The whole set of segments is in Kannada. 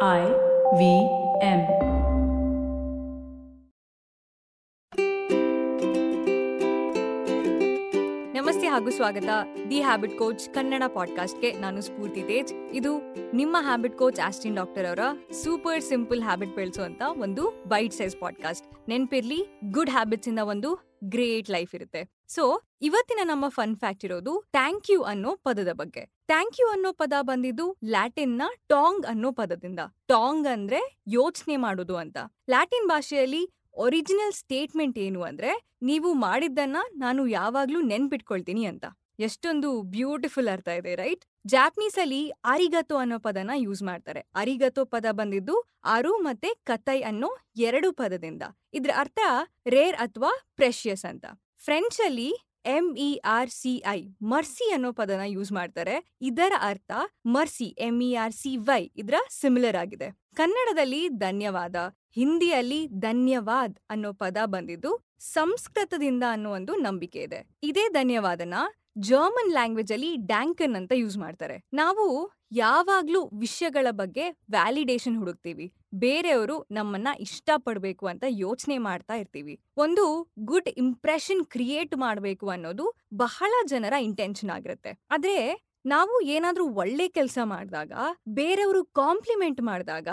I V M. ಹಾಗೂ ಸ್ವಾಗತ ದಿ ಹ್ಯಾಬಿಟ್ ಕೋಚ್ ಕನ್ನಡ ಪಾಡ್ಕಾಸ್ಟ್ಗೆ ನಾನು ಸ್ಫೂರ್ತಿ ತೇಜ್. ಇದು ನಿಮ್ಮ ಹ್ಯಾಬಿಟ್ ಕೋಚ್ ಆಸ್ಟಿನ್ ಡಾಕ್ಟರ್ ಅವರ ಸೂಪರ್ ಸಿಂಪಲ್ ಹ್ಯಾಬಿಟ್ ಬೆಳೆಸುವಂತ ಒಂದು ಬೈಟ್ ಸೈಜ್ ಪಾಡ್ಕಾಸ್ಟ್. ನೆನ್ಪಿರ್ಲಿ, ಗುಡ್ ಹ್ಯಾಬಿಟ್ಸ್ ಇಂದ ಒಂದು ಗ್ರೇಟ್ ಲೈಫ್ ಇರುತ್ತೆ. ಸೊ, ಇವತ್ತಿನ ನಮ್ಮ ಫನ್ ಫ್ಯಾಕ್ಟ್ ಇರೋದು ಥ್ಯಾಂಕ್ ಯು ಅನ್ನೋ ಪದದ ಬಗ್ಗೆ. ಥ್ಯಾಂಕ್ ಯು ಅನ್ನೋ ಪದ ಬಂದಿದ್ದು ಲ್ಯಾಟಿನ್ನ ಟಾಂಗ್ ಅನ್ನೋ ಪದದಿಂದ. ಟಾಂಗ್ ಅಂದ್ರೆ ಯೋಚನೆ ಮಾಡೋದು ಅಂತ. ಲ್ಯಾಟಿನ್ ಭಾಷೆಯಲ್ಲಿ ಒರಿಜಿನಲ್ ಸ್ಟೇಟ್ಮೆಂಟ್ ಏನು ಅಂದ್ರೆ, ನೀವು ಮಾಡಿದ್ದನ್ನ ನಾನು ಯಾವಾಗ್ಲೂ ನೆನ್ಪಿಟ್ಕೊಳ್ತೀನಿ ಅಂತ. ಎಷ್ಟೊಂದು ಬ್ಯೂಟಿಫುಲ್ ಅರ್ಥ ಇದೆ, ರೈಟ್? ಜಾಪನೀಸ್ ಅಲ್ಲಿ ಅರಿಗತೋ ಅನ್ನೋ ಪದನ ಯೂಸ್ ಮಾಡ್ತಾರೆ. ಅರಿಗತೋ ಪದ ಬಂದಿದ್ದು ಅರು ಮತ್ತೆ ಕತೈ ಅನ್ನೋ ಎರಡು ಪದದಿಂದ. ಇದ್ರ ಅರ್ಥ ರೇರ್ ಅಥವಾ ಪ್ರೆಷಿಯಸ್ ಅಂತ. ಫ್ರೆಂಚ್ ಅಲ್ಲಿ M E R C I mercy ಅನ್ನೋ ಪದನ ಯೂಸ್ ಮಾಡ್ತಾರೆ. ಇದರ ಅರ್ಥ mercy M E R C Y ಇದ್ರ ಸಿಮಿಲರ್ ಆಗಿದೆ. ಕನ್ನಡದಲ್ಲಿ ಧನ್ಯವಾದ, ಹಿಂದಿಯಲ್ಲಿ ಧನ್ಯವಾದ್ ಅನ್ನೋ ಪದ ಬಂದಿದ್ದು ಸಂಸ್ಕೃತದಿಂದ ಅನ್ನೋ ಒಂದು ನಂಬಿಕೆ ಇದೆ. ಇದೇ ಧನ್ಯವಾದನ ಜರ್ಮನ್ ಲ್ಯಾಂಗ್ವೇಜ್ ಅಲ್ಲಿ ಡ್ಯಾಂಕನ್ ಅಂತ ಯೂಸ್ ಮಾಡ್ತಾರೆ. ನಾವು ಯಾವಾಗ್ಲೂ ವಿಷಯಗಳ ಬಗ್ಗೆ ವ್ಯಾಲಿಡೇಷನ್ ಹುಡುಕ್ತೀವಿ. ಬೇರೆಯವರು ನಮ್ಮನ್ನ ಇಷ್ಟಪಡಬೇಕು ಅಂತ ಯೋಚನೆ ಮಾಡ್ತಾ ಇರ್ತೀವಿ. ಒಂದು ಗುಡ್ ಇಂಪ್ರೆಷನ್ ಕ್ರಿಯೇಟ್ ಮಾಡ್ಬೇಕು ಅನ್ನೋದು ಬಹಳ ಜನರ ಇಂಟೆನ್ಷನ್ ಆಗಿರುತ್ತೆ. ಆದ್ರೆ ನಾವು ಏನಾದ್ರೂ ಒಳ್ಳೆ ಕೆಲಸ ಮಾಡಿದಾಗ, ಬೇರೆಯವರು ಕಾಂಪ್ಲಿಮೆಂಟ್ ಮಾಡಿದಾಗ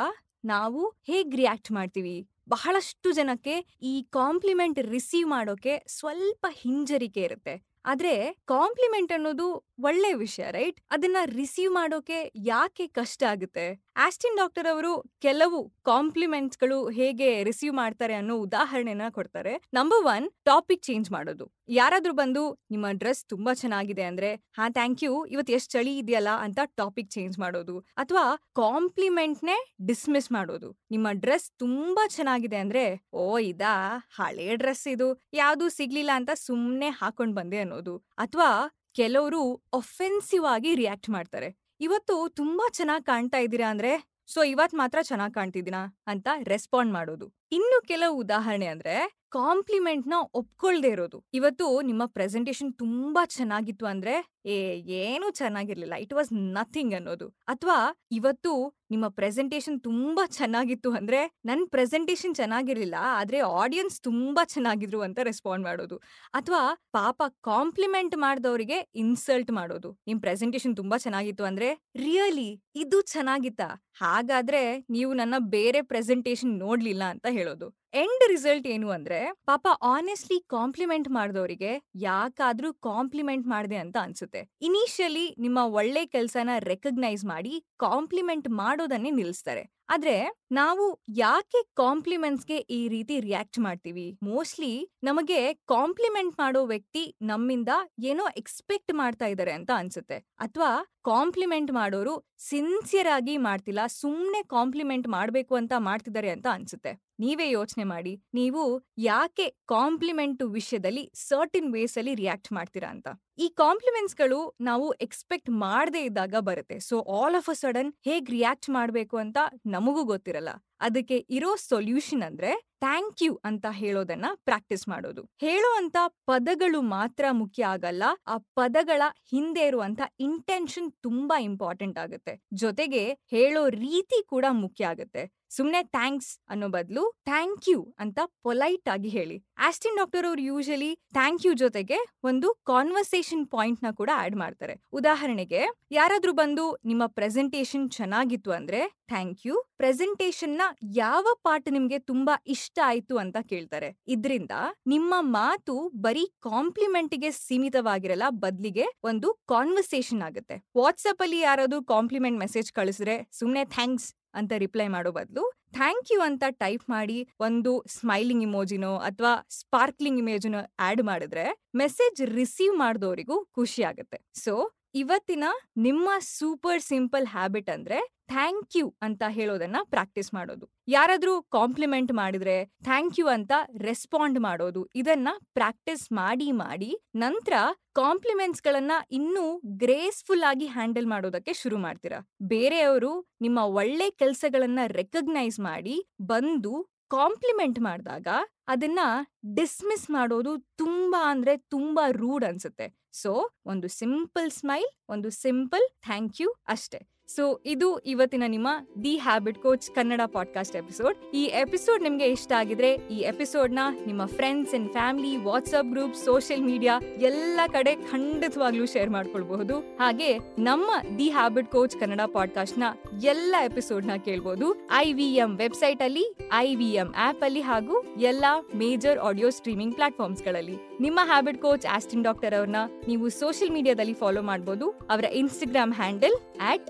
ನಾವು ಹೇಗ್ ರಿಯಾಕ್ಟ್ ಮಾಡ್ತೀವಿ? ಬಹಳಷ್ಟು ಜನಕ್ಕೆ ಈ ಕಾಂಪ್ಲಿಮೆಂಟ್ ರಿಸೀವ್ ಮಾಡೋಕೆ ಸ್ವಲ್ಪ ಹಿಂಜರಿಕೆ ಇರುತ್ತೆ. ಆದ್ರೆ ಕಾಂಪ್ಲಿಮೆಂಟ್ ಅನ್ನೋದು ಒಳ್ಳೆ ವಿಷಯ, ರೈಟ್? ಅದನ್ನ ರಿಸೀವ್ ಮಾಡೋಕೆ ಯಾಕೆ ಕಷ್ಟ ಆಗುತ್ತೆ? ಆಸ್ಟಿನ್ ಡಾಕ್ಟರ್ ಅವರು ಕೆಲವು ಕಾಂಪ್ಲಿಮೆಂಟ್ಸ್ಗಳು ಹೇಗೆ ರಿಸೀವ್ ಮಾಡ್ತಾರೆ ಅನ್ನೋ ಉದಾಹರಣೆನ ಕೊಡ್ತಾರೆ. ನಂಬರ್ ಒನ್, ಟಾಪಿಕ್ ಚೇಂಜ್ ಮಾಡೋದು. ಯಾರಾದ್ರೂ ಬಂದು, ನಿಮ್ಮ ಡ್ರೆಸ್ ತುಂಬಾ ಚೆನ್ನಾಗಿದೆ ಅಂದ್ರೆ, ಹಾ, ಥ್ಯಾಂಕ್ ಯು, ಇವತ್ತು ಎಷ್ಟು ಚಳಿ ಇದೆಯಲ್ಲ ಅಂತ ಟಾಪಿಕ್ ಚೇಂಜ್ ಮಾಡೋದು. ಅಥವಾ ಕಾಂಪ್ಲಿಮೆಂಟ್ನೇ ಡಿಸ್ಮಿಸ್ ಮಾಡೋದು. ನಿಮ್ಮ ಡ್ರೆಸ್ ತುಂಬಾ ಚೆನ್ನಾಗಿದೆ ಅಂದ್ರೆ, ಓ, ಇದಾ, ಹಳೆ ಡ್ರೆಸ್ ಇದು. ಯಾವ್ದು ಸಿಗ್ಲಿಲ್ಲ ಅಂತ ಸುಮ್ನೆ ಹಾಕೊಂಡ್ ಬಂದೆ ಅನ್ನೋದು. ಅಥವಾ ಕೆಲವರು ಒಫೆನ್ಸಿವ್ ಆಗಿ ರಿಯಾಕ್ಟ್ ಮಾಡ್ತಾರೆ. ಇವತ್ತು ತುಂಬಾ ಚೆನ್ನಾಗಿ ಕಾಣ್ತಾ ಇದ್ದೀರಾ ಅಂದ್ರೆ ಸೊ ಇವತ್ ಮಾತ್ರ ಚೆನ್ನಾಗಿ ಕಾಣ್ತಿದ್ದೀನಾ? ಅಂತ ರೆಸ್ಪಾಂಡ್ ಮಾಡೋದು. ಇನ್ನು ಕೆಲವು ಉದಾಹರಣೆ ಅಂದ್ರೆ ಕಾಂಪ್ಲಿಮೆಂಟ್ನ ಒಪ್ಕೊಳ್ದೆ ಇರೋದು. ಇವತ್ತು ನಿಮ್ಮ ಪ್ರೆಸೆಂಟೇಶನ್ ತುಂಬಾ ಚೆನ್ನಾಗಿತ್ತು ಅಂದ್ರೆ, ಏ, ಏನು ಚೆನ್ನಾಗಿರ್ಲಿಲ್ಲ. ಇಟ್ ವಾಸ್ ನಥಿಂಗ್ ಅನ್ನೋದು. ಅಥವಾ ಇವತ್ತು ನಿಮ್ಮ ಪ್ರೆಸೆಂಟೇಶನ್ ತುಂಬಾ ಚೆನ್ನಾಗಿತ್ತು ಅಂದ್ರೆ, ನನ್ ಪ್ರೆಸೆಂಟೇಶನ್ ಚೆನ್ನಾಗಿರ್ಲಿಲ್ಲ, ಆದ್ರೆ ಆಡಿಯನ್ಸ್ ತುಂಬಾ ಚೆನ್ನಾಗಿದ್ರು ಅಂತ ರೆಸ್ಪಾಂಡ್ ಮಾಡೋದು. ಅಥವಾ ಪಾಪ ಕಾಂಪ್ಲಿಮೆಂಟ್ ಮಾಡಿದವರಿಗೆ ಇನ್ಸಲ್ಟ್ ಮಾಡೋದು. ನಿಮ್ ಪ್ರೆಸೆಂಟೇಶನ್ ತುಂಬಾ ಚೆನ್ನಾಗಿತ್ತು ಅಂದ್ರೆ, ರಿಯಲಿ, ಇದು ಚೆನ್ನಾಗಿತ್ತಾ? ಹಾಗಾದ್ರೆ ನೀವು ನನ್ನ ಬೇರೆ ಪ್ರೆಸೆಂಟೇಶನ್ ನೋಡ್ಲಿಲ್ಲ ಅಂತ ಹೇಳೋದು. ಎಂಡ್ ರಿಸಲ್ಟ್ ಏನು ಅಂದ್ರೆ, ಪಾಪ ಆನೆಸ್ಟ್ಲಿ ಕಾಂಪ್ಲಿಮೆಂಟ್ ಮಾಡಿದವರಿಗೆ ಯಾಕಾದ್ರೂ ಕಾಂಪ್ಲಿಮೆಂಟ್ ಮಾಡಿದೆ ಅಂತ ಅನ್ಸುತ್ತೆ. ಇನಿಷಿಯಲಿ ನಿಮ್ಮ ಒಳ್ಳೆ ಕೆಲಸನ ರೆಕಗ್ನೈಸ್ ಮಾಡಿ ಕಾಂಪ್ಲಿಮೆಂಟ್ ಮಾಡೋದನ್ನೇ ನಿಲ್ಲಿಸ್ತಾರೆ ಆದ್ರೆ ನಾವು ಯಾಕೆ ಕಾಂಪ್ಲಿಮೆಂಟ್ಸ್ಗೆ ಈ ರೀತಿ ರಿಯಾಕ್ಟ್ ಮಾಡ್ತೀವಿ? ಮೋಸ್ಟ್ಲಿ ನಮಗೆ ಕಾಂಪ್ಲಿಮೆಂಟ್ ಮಾಡೋ ವ್ಯಕ್ತಿ ನಮ್ಮಿಂದ ಏನೋ ಎಕ್ಸ್ಪೆಕ್ಟ್ ಮಾಡ್ತಾ ಇದ್ದಾರೆ ಅಂತ ಅನ್ಸುತ್ತೆ. ಅಥವಾ ಕಾಂಪ್ಲಿಮೆಂಟ್ ಮಾಡೋರು ಸಿನ್ಸಿಯರ್ ಆಗಿ ಮಾಡ್ತಿಲ್ಲ, ಸುಮ್ನೆ ಕಾಂಪ್ಲಿಮೆಂಟ್ ಮಾಡ್ಬೇಕು ಅಂತ ಮಾಡ್ತಿದ್ದಾರೆ ಅಂತ ಅನ್ಸುತ್ತೆ. ನೀವೇ ಯೋಚನೆ ಮಾಡಿ, ನೀವು ಯಾಕೆ ಕಾಂಪ್ಲಿಮೆಂಟ್ ವಿಷಯದಲ್ಲಿ ಸರ್ಟಿನ್ ವೇಸ್ ಅಲ್ಲಿ ರಿಯಾಕ್ಟ್ ಮಾಡ್ತೀರಾ ಅಂತ? ಈ ಕಾಂಪ್ಲಿಮೆಂಟ್ಸ್ಗಳು ನಾವು ಎಕ್ಸ್ಪೆಕ್ಟ್ ಮಾಡದೇ ಇದ್ದಾಗ ಬರುತ್ತೆ. So, all of a sudden ಹೇಗ್ ರಿಯಾಕ್ಟ್ ಮಾಡ್ಬೇಕು ಅಂತ ನಮಗೂ ಗೊತ್ತಿರಲ್ಲ. ಅದಕ್ಕೆ ಇರೋ ಸೊಲ್ಯೂಷನ್ ಅಂದ್ರೆ ಥ್ಯಾಂಕ್ ಯು ಅಂತ ಹೇಳೋದನ್ನ ಪ್ರಾಕ್ಟೀಸ್ ಮಾಡೋದು. ಹೇಳೋ ಅಂತ ಪದಗಳು ಮಾತ್ರ ಮುಖ್ಯ ಆಗಲ್ಲ, ಆ ಪದಗಳ ಹಿಂದೆ ಇರುವಂತ ಇಂಟೆನ್ಷನ್ ತುಂಬಾ ಇಂಪಾರ್ಟೆಂಟ್ ಆಗುತ್ತೆ. ಜೊತೆಗೆ ಹೇಳೋ ರೀತಿ ಕೂಡ ಮುಖ್ಯ ಆಗುತ್ತೆ. ಸುಮ್ನೆ ಥ್ಯಾಂಕ್ಸ್ ಅನ್ನೋ ಬದಲು ಥ್ಯಾಂಕ್ ಯು ಅಂತ ಪೊಲೈಟ್ ಆಗಿ ಹೇಳಿ. ಆಸ್ಟಿನ್ ಡಾಕ್ಟರ್ ಅವರು ಯೂಶಲಿ ಥ್ಯಾಂಕ್ ಯು ಜೊತೆಗೆ ಒಂದು ಕಾನ್ವರ್ಸೇಷನ್ ಪಾಯಿಂಟ್ನ ಕೂಡ ಆಡ್ ಮಾಡ್ತಾರೆ. ಉದಾಹರಣೆಗೆ, ಯಾರಾದ್ರೂ ಬಂದು ನಿಮ್ಮ ಪ್ರೆಸೆಂಟೇಶನ್ ಚೆನ್ನಾಗಿತ್ತು ಅಂದ್ರೆ ಥ್ಯಾಂಕ್ ಯು ಪ್ರೆಸೆಂಟೇಶನ್ನ ಯಾವ ಪಾರ್ಟ್ ನಿಮ್ಗೆ ತುಂಬಾ ಇಷ್ಟ ಆಯ್ತು ಅಂತ ಕೇಳ್ತಾರೆ. ಇದ್ರಿಂದ ನಿಮ್ಮ ಮಾತು ಬರೀ ಕಾಂಪ್ಲಿಮೆಂಟ್ಗೆ ಸೀಮಿತವಾಗಿರಲ್ಲ, ಬದ್ಲಿಗೆ ಒಂದು ಕಾನ್ವರ್ಸೇಷನ್ ಆಗುತ್ತೆ. ವಾಟ್ಸ್ಆಪ್ ಅಲ್ಲಿ ಯಾರಾದ್ರೂ ಕಾಂಪ್ಲಿಮೆಂಟ್ ಮೆಸೇಜ್ ಕಳಿಸಿದ್ರೆ ಸುಮ್ನೆ ಥ್ಯಾಂಕ್ಸ್ ಅಂತ ರಿಪ್ಲೈ ಮಾಡೋ ಬದಲು ಥ್ಯಾಂಕ್ ಯು ಅಂತ ಟೈಪ್ ಮಾಡಿ ಒಂದು ಸ್ಮೈಲಿಂಗ್ ಇಮೋಜಿನೋ ಅಥವಾ ಸ್ಪಾರ್ಕ್ಲಿಂಗ್ ಇಮೇಜಿನೋ ಆಡ್ ಮಾಡಿದ್ರೆ ಮೆಸೇಜ್ ರಿಸೀವ್ ಮಾಡಿದವರಿಗೂ ಖುಷಿ ಆಗುತ್ತೆ. ಸೊ ಇವತ್ತಿನ ನಿಮ್ಮ ಸೂಪರ್ ಸಿಂಪಲ್ ಹ್ಯಾಬಿಟ್ ಅಂದ್ರೆ ಥ್ಯಾಂಕ್ ಯು ಅಂತ ಹೇಳೋದನ್ನ ಪ್ರಾಕ್ಟೀಸ್ ಮಾಡೋದು. ಯಾರಾದ್ರೂ ಕಾಂಪ್ಲಿಮೆಂಟ್ ಮಾಡಿದ್ರೆ ಥ್ಯಾಂಕ್ ಯು ಅಂತ ರೆಸ್ಪಾಂಡ್ ಮಾಡೋದು. ಇದನ್ನ ಪ್ರಾಕ್ಟೀಸ್ ಮಾಡಿ ಮಾಡಿ ನಂತರ ಕಾಂಪ್ಲಿಮೆಂಟ್ಸ್ ಗಳನ್ನ ಇನ್ನೂ ಗ್ರೇಸ್ಫುಲ್ ಆಗಿ ಹ್ಯಾಂಡಲ್ ಮಾಡೋದಕ್ಕೆ ಶುರು ಮಾಡ್ತೀರಾ. ಬೇರೆಯವರು ನಿಮ್ಮ ಒಳ್ಳೆ ಕೆಲಸಗಳನ್ನ ರೆಕಗ್ನೈಸ್ ಮಾಡಿ ಬಂದು ಕಾಂಪ್ಲಿಮೆಂಟ್ ಮಾಡಿದಾಗ ಅದನ್ನ ಡಿಸ್ಮಿಸ್ ಮಾಡೋದು ತುಂಬಾ ಅಂದ್ರೆ ತುಂಬಾ ರೂಡ್ ಅನ್ಸುತ್ತೆ. ಸೊ, ಒಂದು ಸಿಂಪಲ್ ಸ್ಮೈಲ್, ಒಂದು ಸಿಂಪಲ್ ಥ್ಯಾಂಕ್ ಯು ಅಷ್ಟೇ. ಸೊ ಇದು ಇವತ್ತಿನ ನಿಮ್ಮ the habit coach Kannada podcast episode ಈ ಎಪಿಸೋಡ್ ನಿಮ್ಗೆ ಇಷ್ಟ ಆಗಿದ್ರೆ ಈ ಎಪಿಸೋಡ್ನ ನಿಮ್ಮ friends and family WhatsApp group social media ಎಲ್ಲ ಕಡೆ ಖಂಡಿತವಾಗ್ಲೂ ಶೇರ್ ಮಾಡ್ಕೊಳ್ಬಹುದು. ಹಾಗೆ ನಮ್ಮ ದಿ ಹ್ಯಾಬಿಟ್ ಕೋಚ್ ಕನ್ನಡ ಪಾಡ್ಕಾಸ್ಟ್ನ ಎಲ್ಲ ಎಪಿಸೋಡ್ನ ಕೇಳ್ಬೋದು. ಐ ವಿ ಎಂ ವೆಬ್ಸೈಟ್ ಅಲ್ಲಿ ಐ ವಿ ಎಂ ಆಪ್ ಅಲ್ಲಿ ಹಾಗೂ ಎಲ್ಲಾ ಮೇಜರ್ ಆಡಿಯೋ ಸ್ಟ್ರೀಮಿಂಗ್ ಪ್ಲಾಟ್ಫಾರ್ಮ್ಸ್ಗಳಲ್ಲಿ. ನಿಮ್ಮ ಹ್ಯಾಬಿಟ್ ಕೋಚ್ ಆಸ್ಟಿನ್ ಡಾಕ್ಟರ್ ಅವ್ರನ್ನ ನೀವು ಸೋಷಿಯಲ್ ಮೀಡಿಯಾದಲ್ಲಿ ಫಾಲೋ ಮಾಡಬಹುದು ಅವರ Instagram handle at